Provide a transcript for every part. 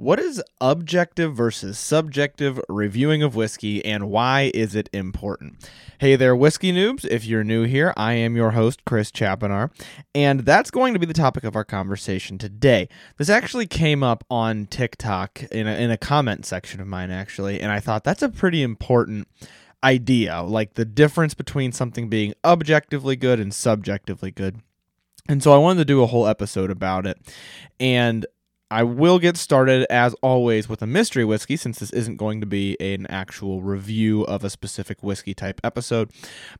What is objective versus subjective reviewing of whiskey and why is it important? Hey there, whiskey noobs. If you're new here, I am your host, Chris Chapinar, and that's going to be the topic of our conversation today. This actually came up on TikTok in a, in a comment section of mine, actually, and I thought that's a pretty important idea like the difference between something being objectively good and subjectively good. And so I wanted to do a whole episode about it. And I will get started, as always, with a mystery whiskey since this isn't going to be an actual review of a specific whiskey type episode.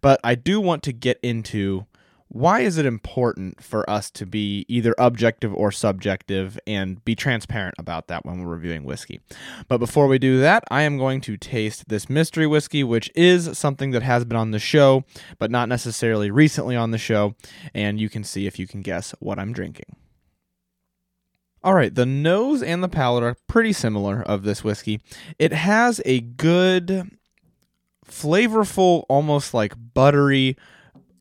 But I do want to get into why is it important for us to be either objective or subjective and be transparent about that when we're reviewing whiskey. But before we do that, I am going to taste this mystery whiskey, which is something that has been on the show, but not necessarily recently on the show. And you can see if you can guess what I'm drinking. All right, the nose and the palate are pretty similar of this whiskey. It has a good, flavorful, almost like buttery,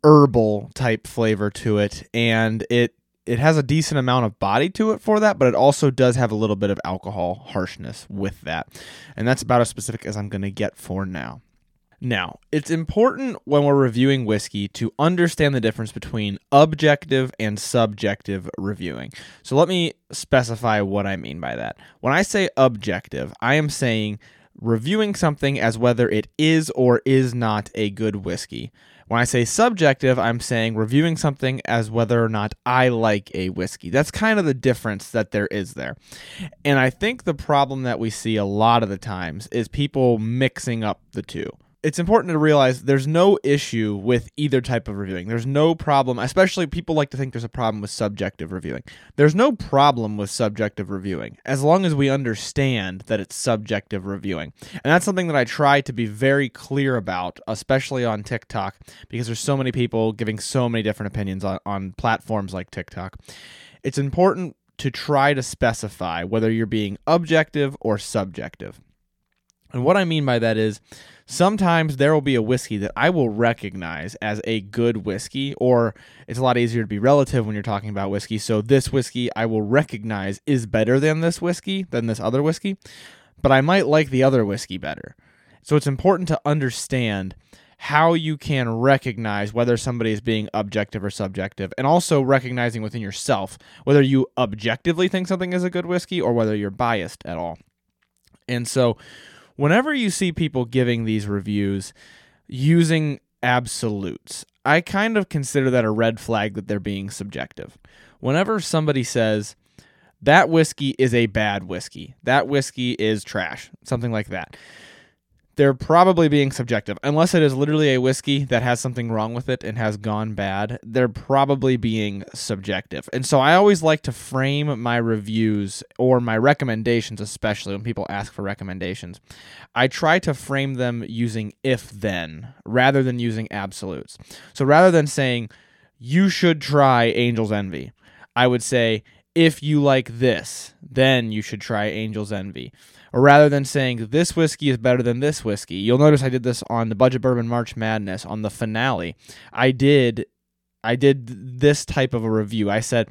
herbal type flavor to it, and it it has a decent amount of body to it for that, but it also does have a little bit of alcohol harshness with that, and that's about as specific as I'm going to get for now. Now, it's important when we're reviewing whiskey to understand the difference between objective and subjective reviewing. So let me specify what I mean by that. When I say objective, I am saying reviewing something as whether it is or is not a good whiskey. When I say subjective, I'm saying reviewing something as whether or not I like a whiskey. That's kind of the difference that there is there. And I think the problem that we see a lot of the times is people mixing up the two it's important to realize there's no issue with either type of reviewing. There's no problem, especially people like to think there's a problem with subjective reviewing. There's no problem with subjective reviewing as long as we understand that it's subjective reviewing. And that's something that I try to be very clear about, especially on TikTok, because there's so many people giving so many different opinions on, on platforms like TikTok. It's important to try to specify whether you're being objective or subjective. And what I mean by that is sometimes there will be a whiskey that I will recognize as a good whiskey, or it's a lot easier to be relative when you're talking about whiskey. So this whiskey I will recognize is better than this whiskey, than this other whiskey, but I might like the other whiskey better. So it's important to understand how you can recognize whether somebody is being objective or subjective, and also recognizing within yourself whether you objectively think something is a good whiskey or whether you're biased at all. And so whenever you see people giving these reviews using absolutes, I kind of consider that a red flag that they're being subjective. Whenever somebody says, that whiskey is a bad whiskey, that whiskey is trash, something like that they're probably being subjective. Unless it is literally a whiskey that has something wrong with it and has gone bad, they're probably being subjective. And so I always like to frame my reviews or my recommendations, especially when people ask for recommendations. I try to frame them using if then rather than using absolutes. So rather than saying, you should try Angel's Envy, I would say, if you like this, then you should try Angel's Envy rather than saying this whiskey is better than this whiskey. You'll notice I did this on the Budget Bourbon March Madness on the finale. I did I did this type of a review. I said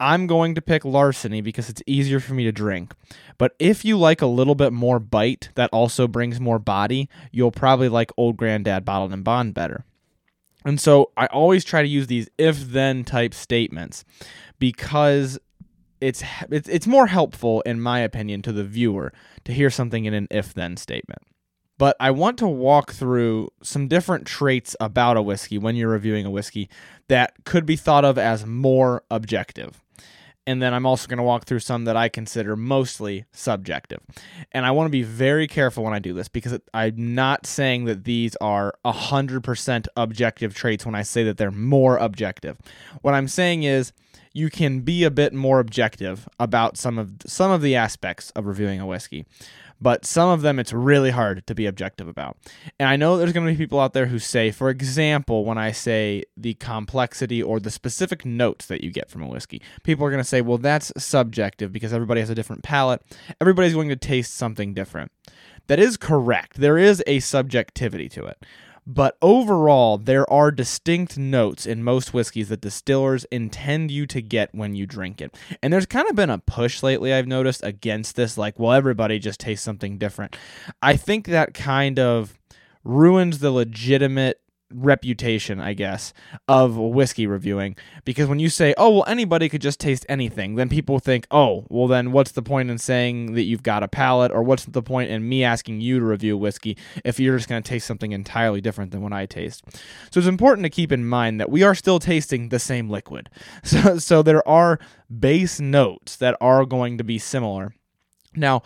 I'm going to pick Larceny because it's easier for me to drink. But if you like a little bit more bite that also brings more body, you'll probably like Old Granddad Bottled and Bond better. And so I always try to use these if then type statements because it's it's it's more helpful in my opinion to the viewer to hear something in an if then statement. But I want to walk through some different traits about a whiskey when you're reviewing a whiskey that could be thought of as more objective. And then I'm also going to walk through some that I consider mostly subjective. And I want to be very careful when I do this because I'm not saying that these are 100% objective traits when I say that they're more objective. What I'm saying is you can be a bit more objective about some of some of the aspects of reviewing a whiskey but some of them it's really hard to be objective about. And I know there's going to be people out there who say, for example, when I say the complexity or the specific notes that you get from a whiskey, people are going to say, well, that's subjective because everybody has a different palate. Everybody's going to taste something different. That is correct. There is a subjectivity to it. But overall, there are distinct notes in most whiskeys that distillers intend you to get when you drink it. And there's kind of been a push lately, I've noticed, against this like, well, everybody just tastes something different. I think that kind of ruins the legitimate reputation, I guess, of whiskey reviewing. Because when you say, oh, well, anybody could just taste anything, then people think, oh, well, then what's the point in saying that you've got a palate, or what's the point in me asking you to review whiskey if you're just going to taste something entirely different than what I taste? So it's important to keep in mind that we are still tasting the same liquid. So, so there are base notes that are going to be similar. Now,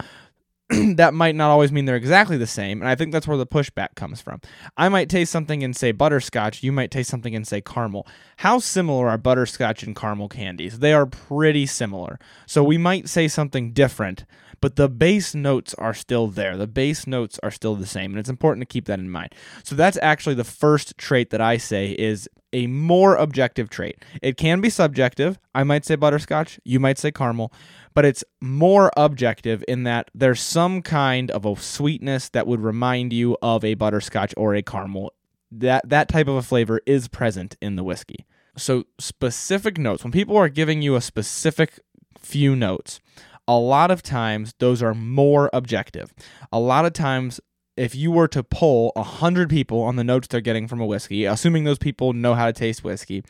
that might not always mean they're exactly the same, and I think that's where the pushback comes from. I might taste something and say butterscotch, you might taste something and say caramel. How similar are butterscotch and caramel candies? They are pretty similar. So we might say something different, but the base notes are still there. The base notes are still the same, and it's important to keep that in mind. So that's actually the first trait that I say is a more objective trait. It can be subjective. I might say butterscotch, you might say caramel, but it's more objective in that there's some kind of a sweetness that would remind you of a butterscotch or a caramel. That that type of a flavor is present in the whiskey. So specific notes, when people are giving you a specific few notes, a lot of times those are more objective. A lot of times if you were to poll 100 people on the notes they're getting from a whiskey, assuming those people know how to taste whiskey,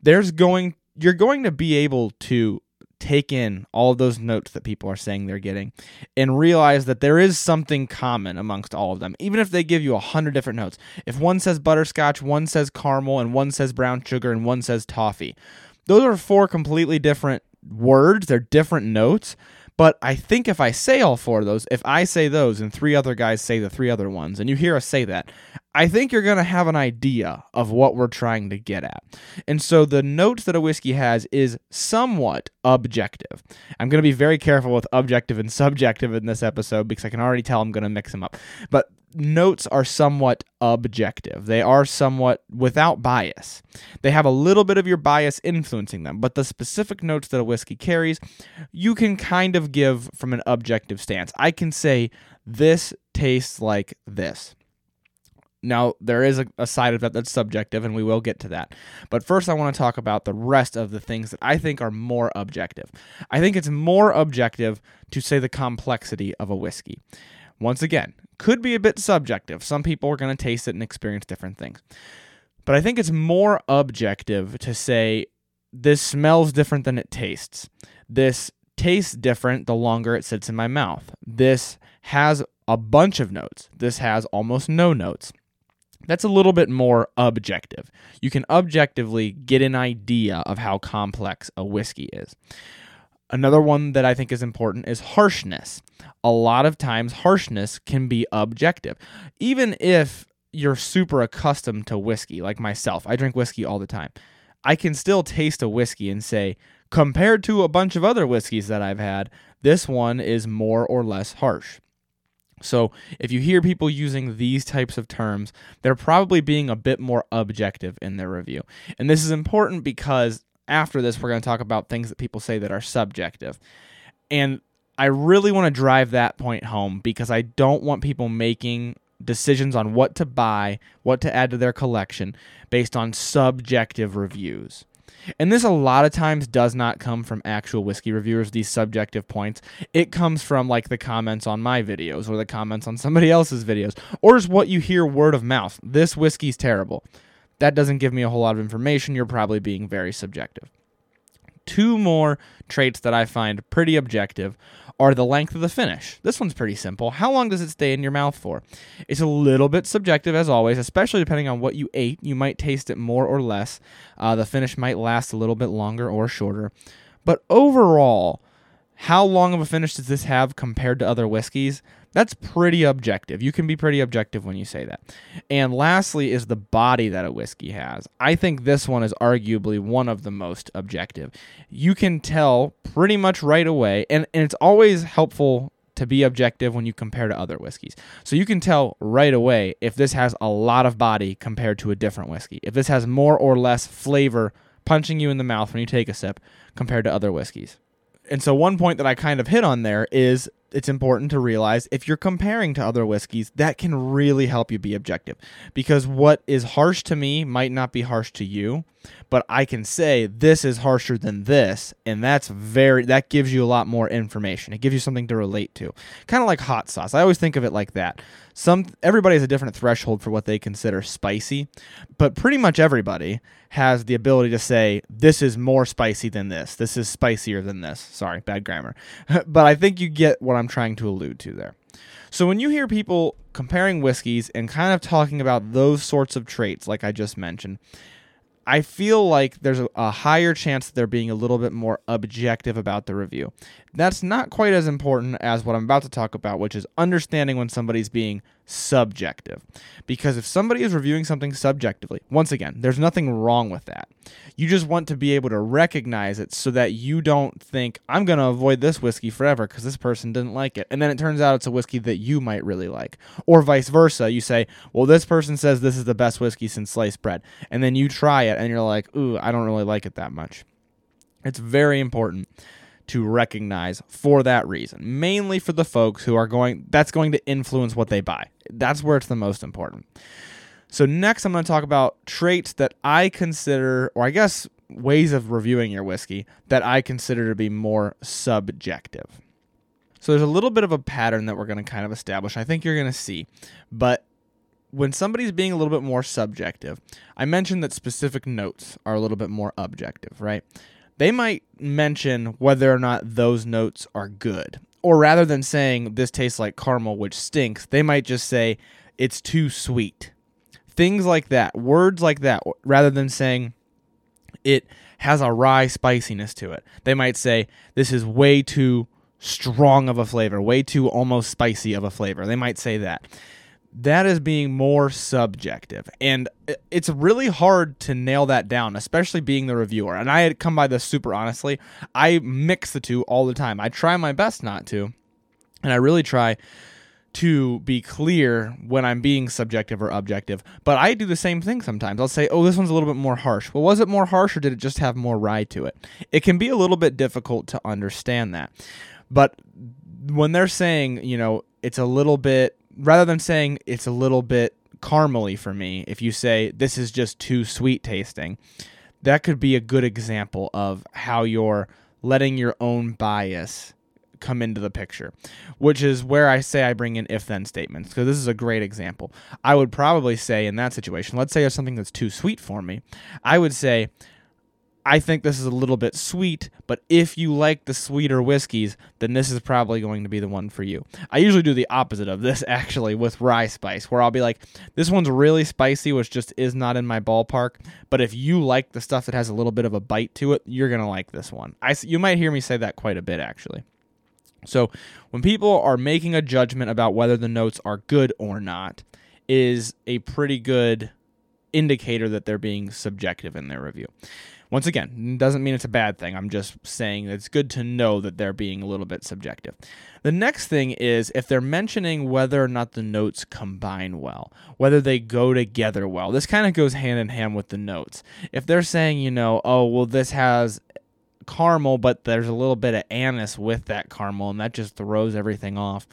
there's going you're going to be able to take in all those notes that people are saying they're getting and realize that there is something common amongst all of them. Even if they give you a hundred different notes if one says butterscotch one says caramel and one says brown sugar and one says toffee those are four completely different words. They're different notes but I think if I say all four of those, if I say those and three other guys say the three other ones, and you hear us say that, I think you're going to have an idea of what we're trying to get at. And so the notes that a whiskey has is somewhat objective. I'm going to be very careful with objective and subjective in this episode because I can already tell I'm going to mix them up. But notes are somewhat objective. They are somewhat without bias. They have a little bit of your bias influencing them, but the specific notes that a whiskey carries, you can kind of give from an objective stance. I can say, this tastes like this. Now, there is a, a, side of that that's subjective, and we will get to that. But first, I want to talk about the rest of the things that I think are more objective. I think it's more objective to say the complexity of a whiskey. Once again, could be a bit subjective. Some people are going to taste it and experience different things. But I think it's more objective to say this smells different than it tastes. This tastes different the longer it sits in my mouth. This has a bunch of notes. This has almost no notes. That's a little bit more objective. You can objectively get an idea of how complex a whiskey is. Another one that I think is important is harshness. A lot of times, harshness can be objective. Even if you're super accustomed to whiskey, like myself, I drink whiskey all the time. I can still taste a whiskey and say, compared to a bunch of other whiskeys that I've had, this one is more or less harsh. So, if you hear people using these types of terms, they're probably being a bit more objective in their review. And this is important because after this, we're going to talk about things that people say that are subjective. And I really want to drive that point home because I don't want people making decisions on what to buy, what to add to their collection based on subjective reviews. And this a lot of times does not come from actual whiskey reviewers, these subjective points. It comes from like the comments on my videos or the comments on somebody else's videos or just what you hear word of mouth. This whiskey's terrible. That doesn't give me a whole lot of information. You're probably being very subjective. Two more traits that I find pretty objective are the length of the finish. This one's pretty simple. How long does it stay in your mouth for? It's a little bit subjective as always, especially depending on what you ate. You might taste it more or less. Uh, the finish might last a little bit longer or shorter. But overall, how long of a finish does this have compared to other whiskeys? That's pretty objective. You can be pretty objective when you say that. And lastly, is the body that a whiskey has. I think this one is arguably one of the most objective. You can tell pretty much right away, and, and it's always helpful to be objective when you compare to other whiskeys. So you can tell right away if this has a lot of body compared to a different whiskey, if this has more or less flavor punching you in the mouth when you take a sip compared to other whiskeys. And so, one point that I kind of hit on there is it's important to realize if you're comparing to other whiskeys, that can really help you be objective. Because what is harsh to me might not be harsh to you, but I can say this is harsher than this, and that's very that gives you a lot more information. It gives you something to relate to. Kind of like hot sauce. I always think of it like that. Some everybody has a different threshold for what they consider spicy, but pretty much everybody has the ability to say this is more spicy than this. This is spicier than this. Sorry, bad grammar. but I think you get what I'm trying to allude to there. So when you hear people comparing whiskeys and kind of talking about those sorts of traits like I just mentioned, I feel like there's a, a, higher chance they're being a little bit more objective about the review. That's not quite as important as what I'm about to talk about, which is understanding when somebody's being subjective. Because if somebody is reviewing something subjectively, once again, there's nothing wrong with that. You just want to be able to recognize it so that you don't think, I'm going to avoid this whiskey forever because this person didn't like it. And then it turns out it's a whiskey that you might really like. Or vice versa. You say, well, this person says this is the best whiskey since sliced bread. And then you try it and you're like, ooh, I don't really like it that much. It's very important to recognize for that reason. Mainly for the folks who are going, that's going to influence what they buy. That's where it's the most important. So, next, I'm going to talk about traits that I consider, or I guess ways of reviewing your whiskey that I consider to be more subjective. So, there's a little bit of a pattern that we're going to kind of establish. I think you're going to see. But when somebody's being a little bit more subjective, I mentioned that specific notes are a little bit more objective, right? They might mention whether or not those notes are good. Or rather than saying this tastes like caramel, which stinks, they might just say it's too sweet. Things like that, words like that, rather than saying it has a rye spiciness to it. They might say this is way too strong of a flavor, way too almost spicy of a flavor. They might say that that is being more subjective. And it's really hard to nail that down, especially being the reviewer. And I had come by this super honestly. I mix the two all the time. I try my best not to. And I really try to be clear when I'm being subjective or objective. But I do the same thing sometimes. I'll say, oh, this one's a little bit more harsh. Well, was it more harsh or did it just have more rye to it? It can be a little bit difficult to understand that. But when they're saying, you know, it's a little bit rather than saying it's a little bit caramely for me, if you say this is just too sweet tasting, that could be a good example of how you're letting your own bias come into the picture, which is where I say I bring in if then statements because this is a great example. I would probably say in that situation, let's say there's something that's too sweet for me, I would say, I think this is a little bit sweet, but if you like the sweeter whiskeys, then this is probably going to be the one for you. I usually do the opposite of this actually with rye spice, where I'll be like, this one's really spicy, which just is not in my ballpark. But if you like the stuff that has a little bit of a bite to it, you're gonna like this one. I you might hear me say that quite a bit actually. So when people are making a judgment about whether the notes are good or not, is a pretty good indicator that they're being subjective in their review. Once again, doesn't mean it's a bad thing. I'm just saying it's good to know that they're being a little bit subjective. The next thing is if they're mentioning whether or not the notes combine well, whether they go together well. This kind of goes hand in hand with the notes. If they're saying, you know, oh, well, this has caramel, but there's a little bit of anise with that caramel, and that just throws everything off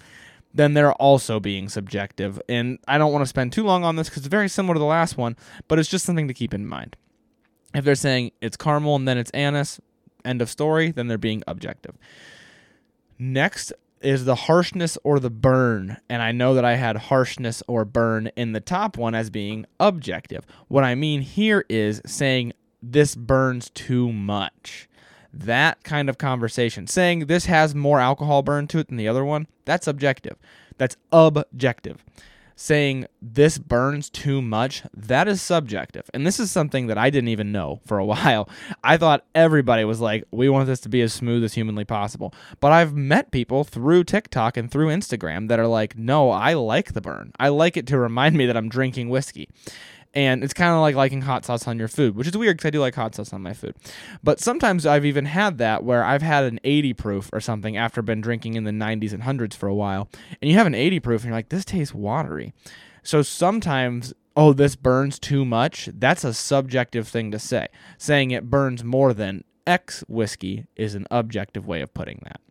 then they're also being subjective. And I don't want to spend too long on this because it's very similar to the last one, but it's just something to keep in mind. If they're saying it's caramel and then it's anise, end of story, then they're being objective. Next is the harshness or the burn. And I know that I had harshness or burn in the top one as being objective. What I mean here is saying this burns too much. That kind of conversation, saying this has more alcohol burn to it than the other one, that's objective. That's objective saying this burns too much, that is subjective. And this is something that I didn't even know for a while. I thought everybody was like, we want this to be as smooth as humanly possible. But I've met people through TikTok and through Instagram that are like, no, I like the burn. I like it to remind me that I'm drinking whiskey and it's kind of like liking hot sauce on your food, which is weird because I do like hot sauce on my food. But sometimes I've even had that where I've had an 80 proof or something after been drinking in the 90s and hundreds for a while, and you have an 80 proof and you're like, this tastes watery. So sometimes, oh, this burns too much. That's a subjective thing to say. Saying it burns more than X whiskey is an objective way of putting that.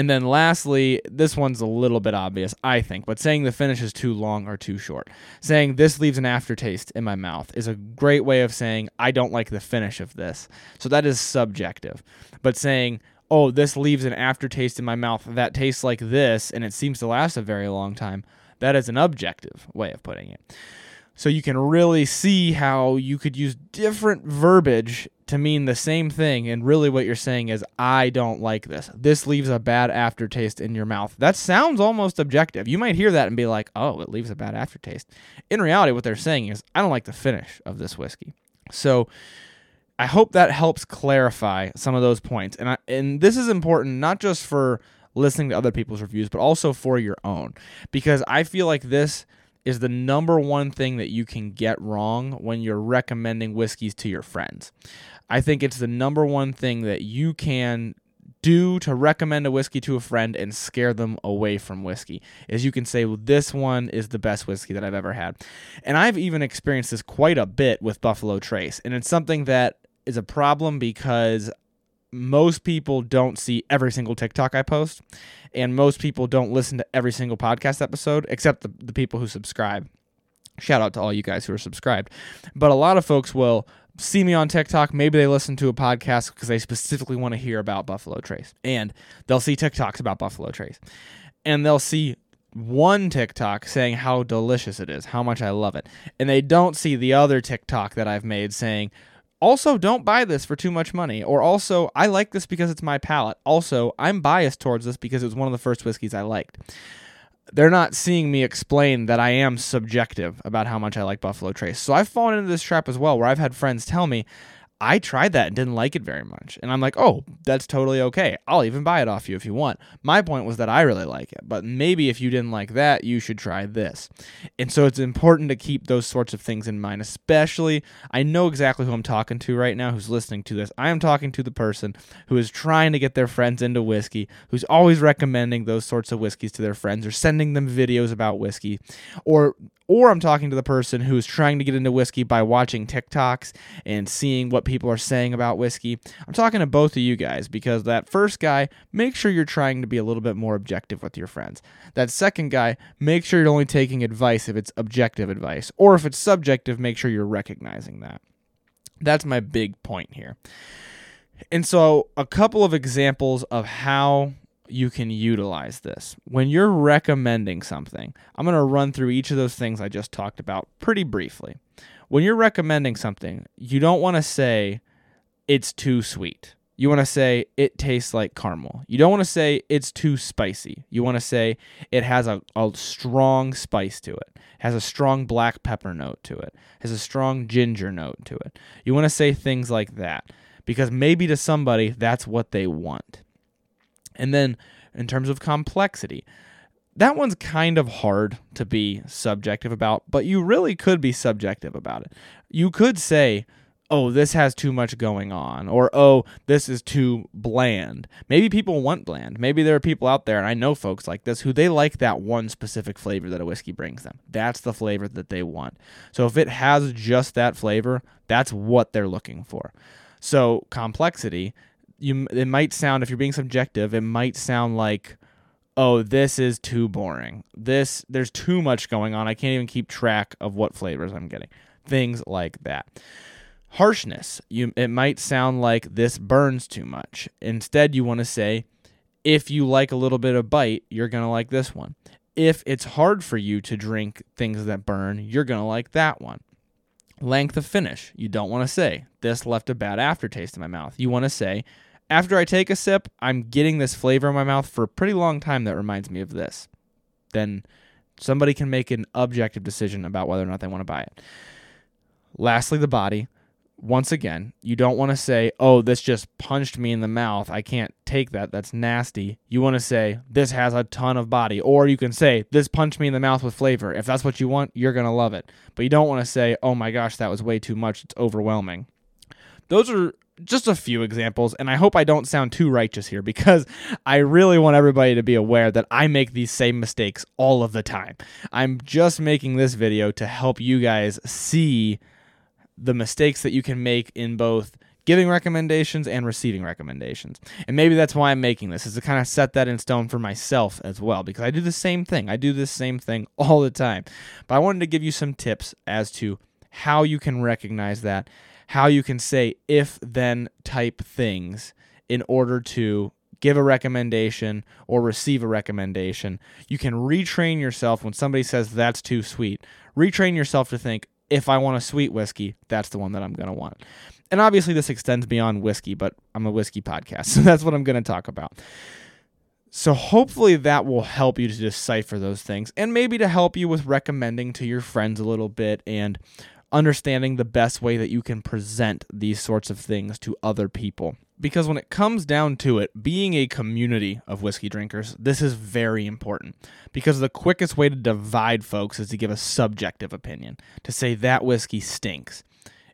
And then lastly, this one's a little bit obvious, I think, but saying the finish is too long or too short. Saying this leaves an aftertaste in my mouth is a great way of saying I don't like the finish of this. So that is subjective. But saying, oh, this leaves an aftertaste in my mouth that tastes like this and it seems to last a very long time, that is an objective way of putting it. So you can really see how you could use different verbiage to mean the same thing. And really, what you're saying is, I don't like this. This leaves a bad aftertaste in your mouth. That sounds almost objective. You might hear that and be like, oh, it leaves a bad aftertaste. In reality, what they're saying is, I don't like the finish of this whiskey. So I hope that helps clarify some of those points. And I, and this is important not just for listening to other people's reviews, but also for your own, because I feel like this is the number one thing that you can get wrong when you're recommending whiskeys to your friends. I think it's the number one thing that you can do to recommend a whiskey to a friend and scare them away from whiskey is you can say well this one is the best whiskey that I've ever had. And I've even experienced this quite a bit with Buffalo Trace and it's something that is a problem because most people don't see every single TikTok I post, and most people don't listen to every single podcast episode except the, the people who subscribe. Shout out to all you guys who are subscribed. But a lot of folks will see me on TikTok. Maybe they listen to a podcast because they specifically want to hear about Buffalo Trace. And they'll see TikToks about Buffalo Trace. And they'll see one TikTok saying how delicious it is, how much I love it. And they don't see the other TikTok that I've made saying, also, don't buy this for too much money. Or also, I like this because it's my palate. Also, I'm biased towards this because it was one of the first whiskeys I liked. They're not seeing me explain that I am subjective about how much I like Buffalo Trace. So I've fallen into this trap as well, where I've had friends tell me, I tried that and didn't like it very much. And I'm like, oh, that's totally okay. I'll even buy it off you if you want. My point was that I really like it, but maybe if you didn't like that, you should try this. And so it's important to keep those sorts of things in mind, especially I know exactly who I'm talking to right now who's listening to this. I am talking to the person who is trying to get their friends into whiskey, who's always recommending those sorts of whiskeys to their friends or sending them videos about whiskey, or or I'm talking to the person who's trying to get into whiskey by watching TikToks and seeing what people are saying about whiskey. I'm talking to both of you guys because that first guy, make sure you're trying to be a little bit more objective with your friends. That second guy, make sure you're only taking advice if it's objective advice, or if it's subjective, make sure you're recognizing that. That's my big point here. And so, a couple of examples of how you can utilize this. When you're recommending something, I'm going to run through each of those things I just talked about pretty briefly. When you're recommending something, you don't want to say it's too sweet. You want to say it tastes like caramel. You don't want to say it's too spicy. You want to say it has a, a strong spice to it, has a strong black pepper note to it, has a strong ginger note to it. You want to say things like that because maybe to somebody that's what they want. And then in terms of complexity, that one's kind of hard to be subjective about, but you really could be subjective about it. You could say, oh, this has too much going on, or oh, this is too bland. Maybe people want bland. Maybe there are people out there, and I know folks like this, who they like that one specific flavor that a whiskey brings them. That's the flavor that they want. So if it has just that flavor, that's what they're looking for. So complexity you it might sound if you're being subjective, it might sound like oh, this is too boring. This there's too much going on. I can't even keep track of what flavors I'm getting. Things like that. Harshness. You it might sound like this burns too much. Instead, you want to say if you like a little bit of bite, you're going to like this one. If it's hard for you to drink things that burn, you're going to like that one. Length of finish. You don't want to say this left a bad aftertaste in my mouth. You want to say after I take a sip, I'm getting this flavor in my mouth for a pretty long time that reminds me of this. Then somebody can make an objective decision about whether or not they want to buy it. Lastly, the body. Once again, you don't want to say, oh, this just punched me in the mouth. I can't take that. That's nasty. You want to say, this has a ton of body. Or you can say, this punched me in the mouth with flavor. If that's what you want, you're going to love it. But you don't want to say, oh my gosh, that was way too much. It's overwhelming. Those are just a few examples, and I hope I don't sound too righteous here because I really want everybody to be aware that I make these same mistakes all of the time. I'm just making this video to help you guys see the mistakes that you can make in both giving recommendations and receiving recommendations. And maybe that's why I'm making this, is to kind of set that in stone for myself as well, because I do the same thing. I do this same thing all the time. But I wanted to give you some tips as to how you can recognize that, how you can say if then type things in order to give a recommendation or receive a recommendation. You can retrain yourself when somebody says that's too sweet. Retrain yourself to think, if I want a sweet whiskey, that's the one that I'm going to want. And obviously, this extends beyond whiskey, but I'm a whiskey podcast, so that's what I'm going to talk about. So, hopefully, that will help you to decipher those things and maybe to help you with recommending to your friends a little bit and understanding the best way that you can present these sorts of things to other people. Because when it comes down to it, being a community of whiskey drinkers, this is very important. Because the quickest way to divide folks is to give a subjective opinion, to say that whiskey stinks.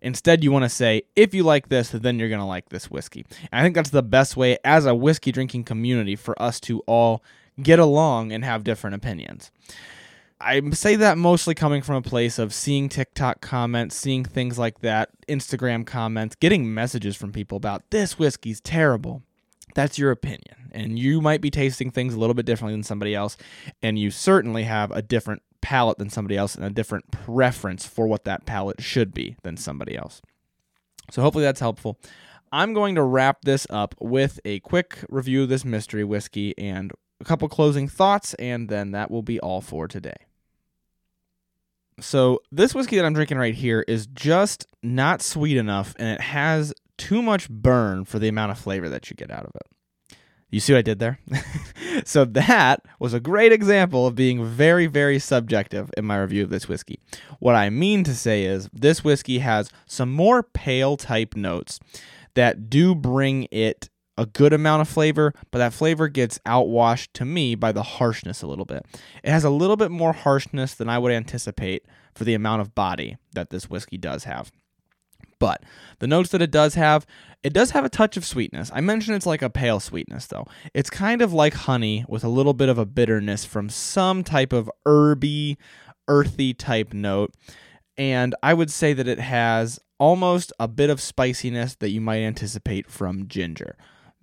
Instead, you want to say, if you like this, then you're going to like this whiskey. And I think that's the best way as a whiskey drinking community for us to all get along and have different opinions. I say that mostly coming from a place of seeing TikTok comments, seeing things like that, Instagram comments, getting messages from people about this whiskey's terrible. That's your opinion. And you might be tasting things a little bit differently than somebody else. And you certainly have a different palate than somebody else and a different preference for what that palate should be than somebody else. So hopefully that's helpful. I'm going to wrap this up with a quick review of this mystery whiskey and a couple closing thoughts, and then that will be all for today. So, this whiskey that I'm drinking right here is just not sweet enough, and it has too much burn for the amount of flavor that you get out of it. You see what I did there? so, that was a great example of being very, very subjective in my review of this whiskey. What I mean to say is, this whiskey has some more pale type notes that do bring it a good amount of flavor, but that flavor gets outwashed to me by the harshness a little bit. It has a little bit more harshness than I would anticipate for the amount of body that this whiskey does have. But the notes that it does have, it does have a touch of sweetness. I mentioned it's like a pale sweetness, though. It's kind of like honey with a little bit of a bitterness from some type of herby, earthy type note. And I would say that it has almost a bit of spiciness that you might anticipate from ginger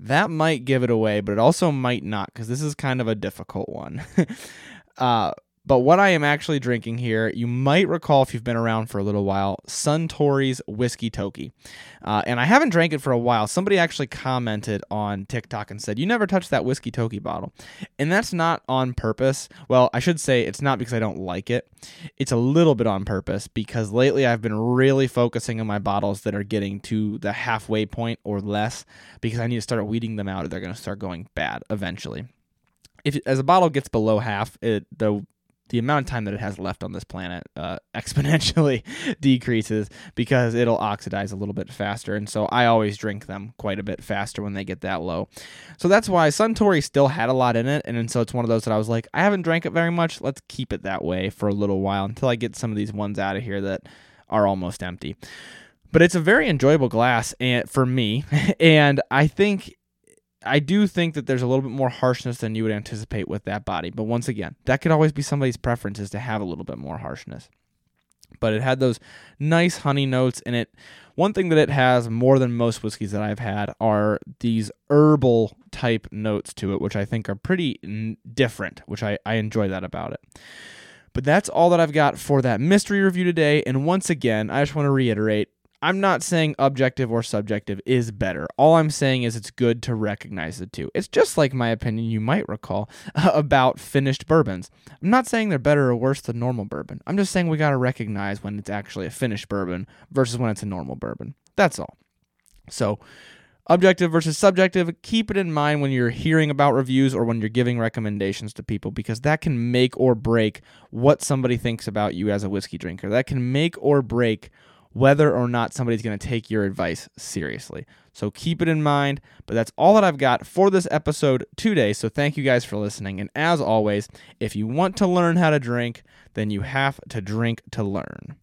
that might give it away, but it also might not because this is kind of a difficult one. uh, but what I am actually drinking here, you might recall if you've been around for a little while, Suntory's Whiskey Toki. Uh, and I haven't drank it for a while. Somebody actually commented on TikTok and said, You never touched that Whiskey Toki bottle. And that's not on purpose. Well, I should say it's not because I don't like it. It's a little bit on purpose because lately I've been really focusing on my bottles that are getting to the halfway point or less because I need to start weeding them out or they're going to start going bad eventually if as a bottle gets below half, it, the the amount of time that it has left on this planet uh, exponentially decreases because it'll oxidize a little bit faster. And so I always drink them quite a bit faster when they get that low. So that's why Suntory still had a lot in it. And, and so it's one of those that I was like, I haven't drank it very much. Let's keep it that way for a little while until I get some of these ones out of here that are almost empty. But it's a very enjoyable glass and for me. And I think I do think that there's a little bit more harshness than you would anticipate with that body. But once again, that could always be somebody's preference is to have a little bit more harshness. But it had those nice honey notes in it. One thing that it has more than most whiskeys that I've had are these herbal type notes to it, which I think are pretty n- different, which I, I enjoy that about it. But that's all that I've got for that mystery review today. And once again, I just want to reiterate I'm not saying objective or subjective is better. All I'm saying is it's good to recognize the two. It's just like my opinion you might recall about finished bourbons. I'm not saying they're better or worse than normal bourbon. I'm just saying we got to recognize when it's actually a finished bourbon versus when it's a normal bourbon. That's all. So, objective versus subjective, keep it in mind when you're hearing about reviews or when you're giving recommendations to people because that can make or break what somebody thinks about you as a whiskey drinker. That can make or break whether or not somebody's going to take your advice seriously. So keep it in mind. But that's all that I've got for this episode today. So thank you guys for listening. And as always, if you want to learn how to drink, then you have to drink to learn.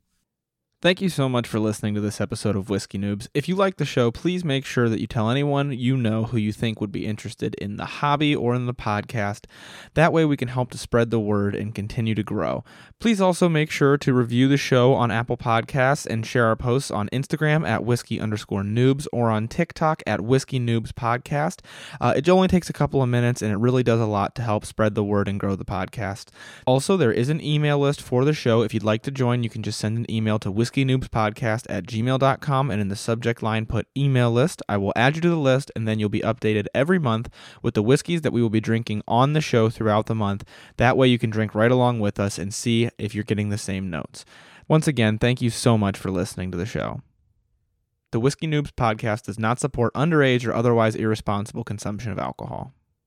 Thank you so much for listening to this episode of Whiskey Noobs. If you like the show, please make sure that you tell anyone you know who you think would be interested in the hobby or in the podcast. That way, we can help to spread the word and continue to grow. Please also make sure to review the show on Apple Podcasts and share our posts on Instagram at whiskey underscore noobs or on TikTok at whiskey noobs podcast. Uh, it only takes a couple of minutes and it really does a lot to help spread the word and grow the podcast. Also, there is an email list for the show. If you'd like to join, you can just send an email to whiskey whiskeynoobspodcast at gmail.com and in the subject line put email list. I will add you to the list and then you'll be updated every month with the whiskeys that we will be drinking on the show throughout the month. That way you can drink right along with us and see if you're getting the same notes. Once again, thank you so much for listening to the show. The Whiskey Noobs podcast does not support underage or otherwise irresponsible consumption of alcohol.